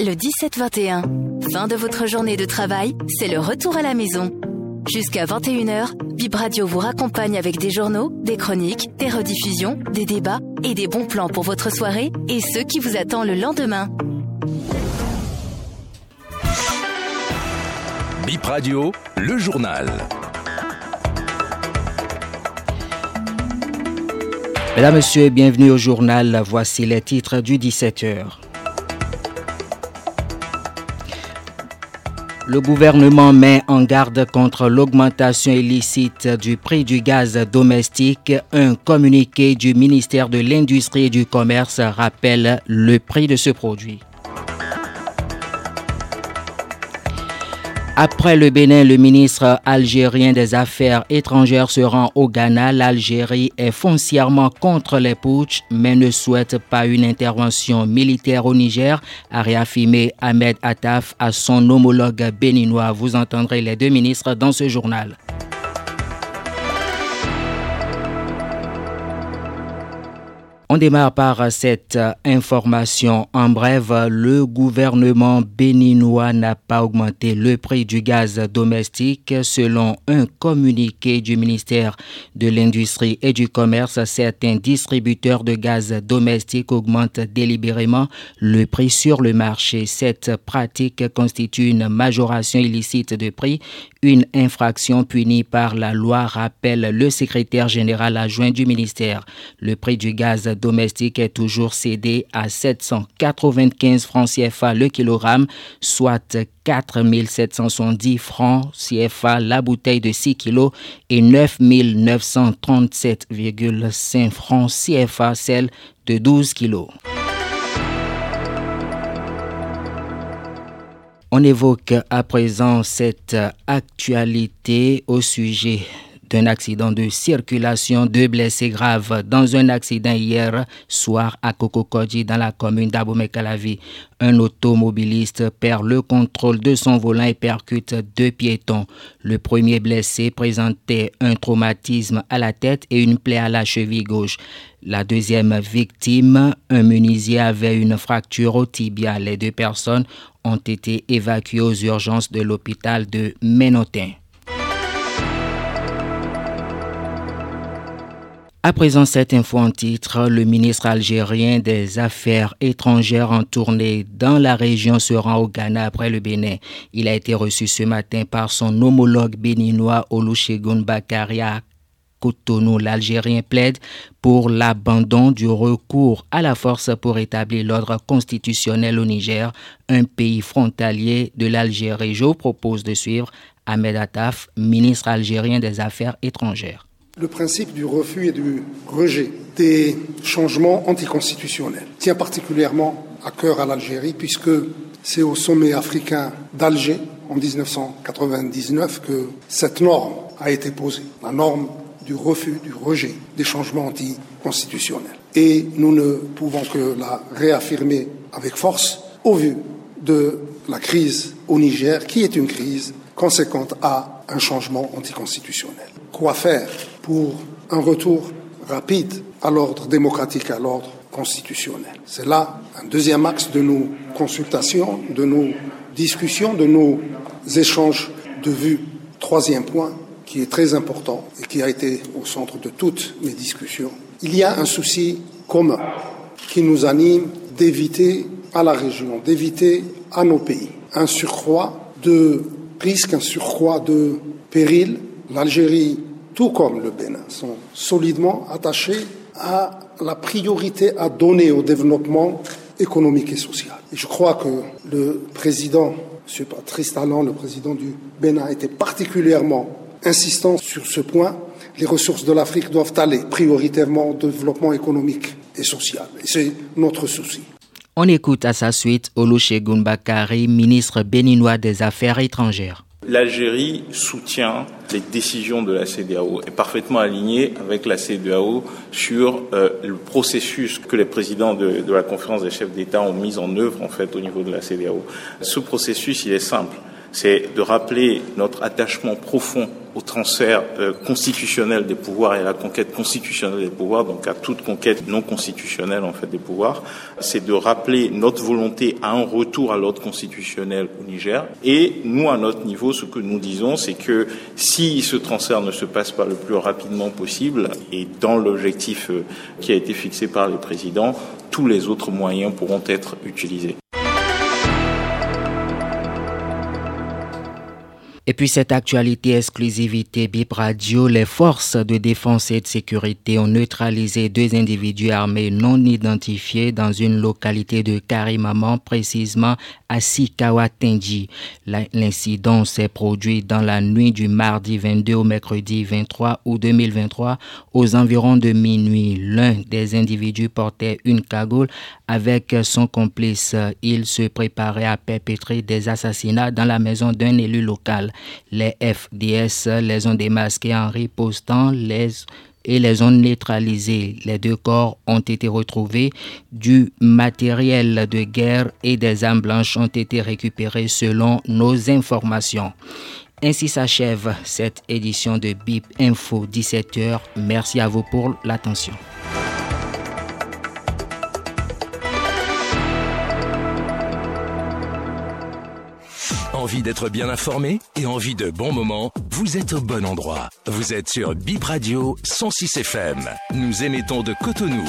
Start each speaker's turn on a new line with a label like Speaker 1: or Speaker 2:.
Speaker 1: Le 17-21. Fin de votre journée de travail, c'est le retour à la maison. Jusqu'à 21h, Bip Radio vous raccompagne avec des journaux, des chroniques, des rediffusions, des débats et des bons plans pour votre soirée et ceux qui vous attend le lendemain.
Speaker 2: Bip Radio, le journal.
Speaker 3: Mesdames, Messieurs, bienvenue au journal. Voici les titres du 17h. Le gouvernement met en garde contre l'augmentation illicite du prix du gaz domestique. Un communiqué du ministère de l'Industrie et du Commerce rappelle le prix de ce produit. Après le Bénin, le ministre algérien des Affaires étrangères se rend au Ghana. L'Algérie est foncièrement contre les putsch, mais ne souhaite pas une intervention militaire au Niger, a réaffirmé Ahmed Attaf à son homologue béninois. Vous entendrez les deux ministres dans ce journal. On démarre par cette information. En bref, le gouvernement béninois n'a pas augmenté le prix du gaz domestique. Selon un communiqué du ministère de l'Industrie et du Commerce, certains distributeurs de gaz domestique augmentent délibérément le prix sur le marché. Cette pratique constitue une majoration illicite de prix, une infraction punie par la loi, rappelle le secrétaire général adjoint du ministère. Le prix du gaz domestique est toujours cédé à 795 francs CFA le kilogramme, soit 4 770 francs CFA la bouteille de 6 kg et 9 937,5 francs CFA celle de 12 kg. On évoque à présent cette actualité au sujet d'un accident de circulation, deux blessés graves dans un accident hier soir à Kokokodji dans la commune d'Abomey-Calavi. Un automobiliste perd le contrôle de son volant et percute deux piétons. Le premier blessé présentait un traumatisme à la tête et une plaie à la cheville gauche. La deuxième victime, un menuisier, avait une fracture au tibia. Les deux personnes ont été évacuées aux urgences de l'hôpital de Ménotin. À présent, cette info en titre, le ministre algérien des Affaires étrangères en tournée dans la région se rend au Ghana après le Bénin. Il a été reçu ce matin par son homologue béninois Olusegun Bakaria Cotonou. L'Algérien plaide pour l'abandon du recours à la force pour établir l'ordre constitutionnel au Niger, un pays frontalier de l'Algérie. Je propose de suivre Ahmed Attaf, ministre algérien des Affaires étrangères
Speaker 4: le principe du refus et du rejet des changements anticonstitutionnels tient particulièrement à cœur à l'Algérie puisque c'est au sommet africain d'Alger en 1999 que cette norme a été posée, la norme du refus, du rejet des changements anticonstitutionnels. Et nous ne pouvons que la réaffirmer avec force au vu de la crise au Niger, qui est une crise conséquente à un changement anticonstitutionnel. Quoi faire pour un retour rapide à l'ordre démocratique, à l'ordre constitutionnel. C'est là un deuxième axe de nos consultations, de nos discussions, de nos échanges de vues. Troisième point qui est très important et qui a été au centre de toutes mes discussions. Il y a un souci commun qui nous anime d'éviter à la région, d'éviter à nos pays un surcroît de risques, un surcroît de périls. L'Algérie tout comme le Bénin, sont solidement attachés à la priorité à donner au développement économique et social. Je crois que le président, M. Patrice Talon, le président du Bénin, était particulièrement insistant sur ce point. Les ressources de l'Afrique doivent aller prioritairement au développement économique et social. C'est notre souci.
Speaker 3: On écoute à sa suite Olusegun Bakari, ministre béninois des Affaires étrangères.
Speaker 5: L'Algérie soutient les décisions de la CDAO, est parfaitement alignée avec la CDAO sur euh, le processus que les présidents de, la conférence des chefs d'État ont mis en œuvre en fait au niveau de la CDAO. Ce processus, il est simple, c'est de rappeler notre attachement profond au transfert euh, constitutionnel des pouvoirs et à la conquête constitutionnelle des pouvoirs, donc à toute conquête non constitutionnelle en fait des pouvoirs, c'est de rappeler notre volonté à un retour à l'ordre constitutionnel au Niger. Et nous, à notre niveau, ce que nous disons, c'est que si ce transfert ne se passe pas le plus rapidement possible et dans l'objectif euh, qui a été fixé par les présidents, tous les autres moyens pourront être utilisés.
Speaker 3: Et puis cette actualité exclusivité BIP Radio, les forces de défense et de sécurité ont neutralisé deux individus armés non identifiés dans une localité de Karimaman, précisément à Sikawatenji. L'incident s'est produit dans la nuit du mardi 22 au mercredi 23 août 2023 aux environs de minuit. L'un des individus portait une cagoule avec son complice. Il se préparait à perpétrer des assassinats dans la maison d'un élu local. Les FDS les ont démasqués en ripostant les et les ont neutralisés. Les deux corps ont été retrouvés. Du matériel de guerre et des armes blanches ont été récupérés selon nos informations. Ainsi s'achève cette édition de BIP Info 17h. Merci à vous pour l'attention.
Speaker 2: Envie d'être bien informé et envie de bons moments? Vous êtes au bon endroit. Vous êtes sur Bip Radio 106 FM. Nous émettons de Cotonou.